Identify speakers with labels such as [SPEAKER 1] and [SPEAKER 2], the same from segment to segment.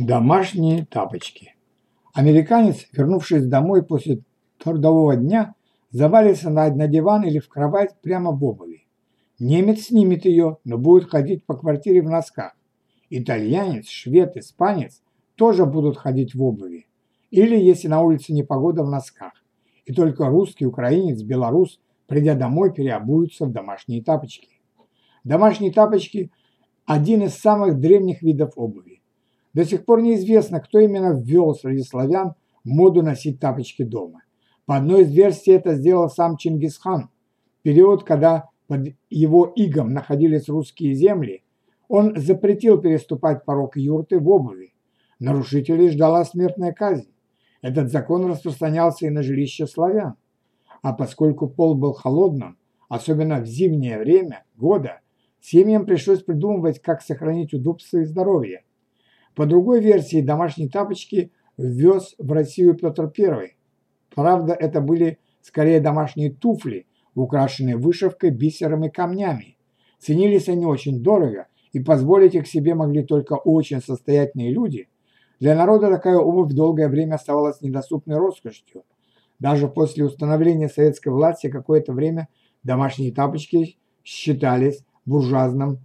[SPEAKER 1] Домашние тапочки. Американец, вернувшись домой после трудового дня, завалится на, на диван или в кровать прямо в обуви. Немец снимет ее, но будет ходить по квартире в носках. Итальянец, швед, испанец тоже будут ходить в обуви. Или, если на улице непогода, в носках. И только русский, украинец, белорус, придя домой, переобуются в домашние тапочки. Домашние тапочки – один из самых древних видов обуви. До сих пор неизвестно, кто именно ввел среди славян моду носить тапочки дома. По одной из версий это сделал сам Чингисхан. В период, когда под его игом находились русские земли, он запретил переступать порог юрты в обуви. Нарушителей ждала смертная казнь. Этот закон распространялся и на жилище славян. А поскольку пол был холодным, особенно в зимнее время года, семьям пришлось придумывать, как сохранить удобство и здоровье. По другой версии, домашние тапочки ввез в Россию Петр I. Правда, это были скорее домашние туфли, украшенные вышивкой, бисером и камнями. Ценились они очень дорого, и позволить их себе могли только очень состоятельные люди. Для народа такая обувь долгое время оставалась недоступной роскошью. Даже после установления советской власти какое-то время домашние тапочки считались буржуазным,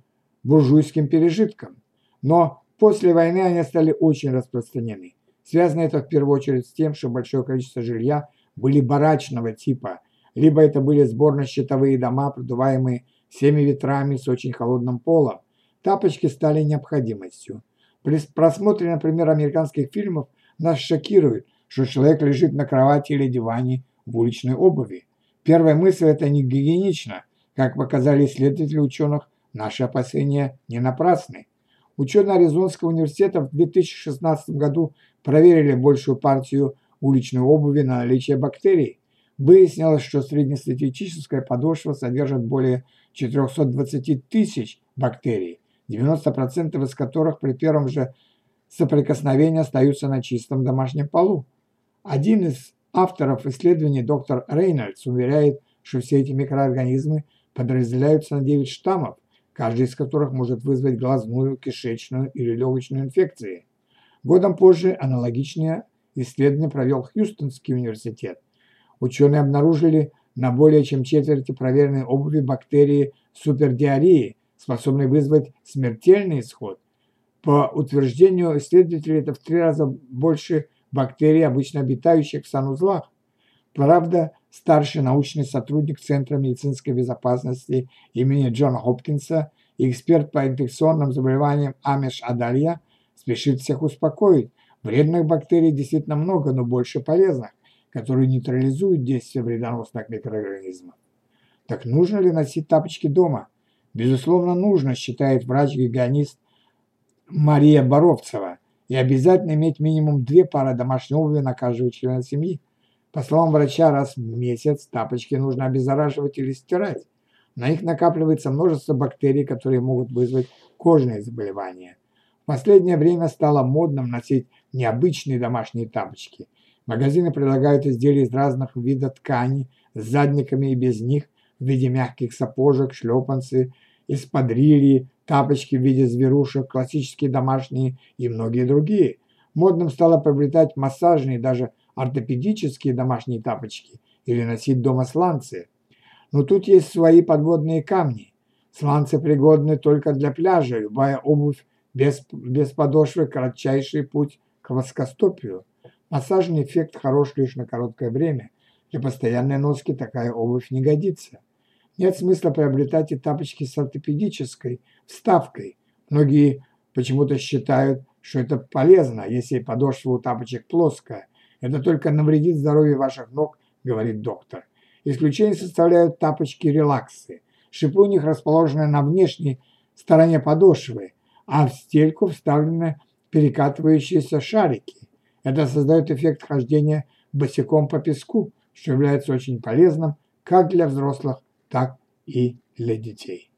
[SPEAKER 1] буржуйским пережитком. Но После войны они стали очень распространены. Связано это в первую очередь с тем, что большое количество жилья были барачного типа, либо это были сборно-щитовые дома, продуваемые всеми ветрами с очень холодным полом. Тапочки стали необходимостью. При просмотре, например, американских фильмов нас шокирует, что человек лежит на кровати или диване в уличной обуви. Первая мысль – это не гигиенично. Как показали исследователи ученых, наши опасения не напрасны. Ученые Аризонского университета в 2016 году проверили большую партию уличной обуви на наличие бактерий. Выяснилось, что среднестатистическая подошва содержит более 420 тысяч бактерий, 90% из которых при первом же соприкосновении остаются на чистом домашнем полу. Один из авторов исследований, доктор Рейнольдс, уверяет, что все эти микроорганизмы подразделяются на 9 штаммов, каждый из которых может вызвать глазную, кишечную или легочную инфекции. Годом позже аналогичное исследование провел Хьюстонский университет. Ученые обнаружили на более чем четверти проверенной обуви бактерии супердиарии, способной вызвать смертельный исход. По утверждению исследователей, это в три раза больше бактерий, обычно обитающих в санузлах. Правда, старший научный сотрудник Центра медицинской безопасности имени Джона Хопкинса и эксперт по инфекционным заболеваниям Амиш Адалья спешит всех успокоить. Вредных бактерий действительно много, но больше полезных, которые нейтрализуют действие вредоносных микроорганизмов. Так нужно ли носить тапочки дома? Безусловно, нужно, считает врач-гигиенист Мария Боровцева, и обязательно иметь минимум две пары домашней обуви на каждого члена семьи. По словам врача, раз в месяц тапочки нужно обеззараживать или стирать. На них накапливается множество бактерий, которые могут вызвать кожные заболевания. В последнее время стало модным носить необычные домашние тапочки. Магазины предлагают изделия из разных видов ткани, с задниками и без них, в виде мягких сапожек, шлепанцы, эспадрильи, тапочки в виде зверушек, классические домашние и многие другие. Модным стало приобретать массажные, даже ортопедические домашние тапочки или носить дома сланцы. Но тут есть свои подводные камни. Сланцы пригодны только для пляжа, любая обувь без, без подошвы – кратчайший путь к воскостопию. Массажный эффект хорош лишь на короткое время. Для постоянной носки такая обувь не годится. Нет смысла приобретать и тапочки с ортопедической вставкой. Многие почему-то считают, что это полезно, если подошва у тапочек плоская, это только навредит здоровью ваших ног, говорит доктор. Исключение составляют тапочки-релаксы. Шипы у них расположены на внешней стороне подошвы, а в стельку вставлены перекатывающиеся шарики. Это создает эффект хождения босиком по песку, что является очень полезным как для взрослых, так и для детей.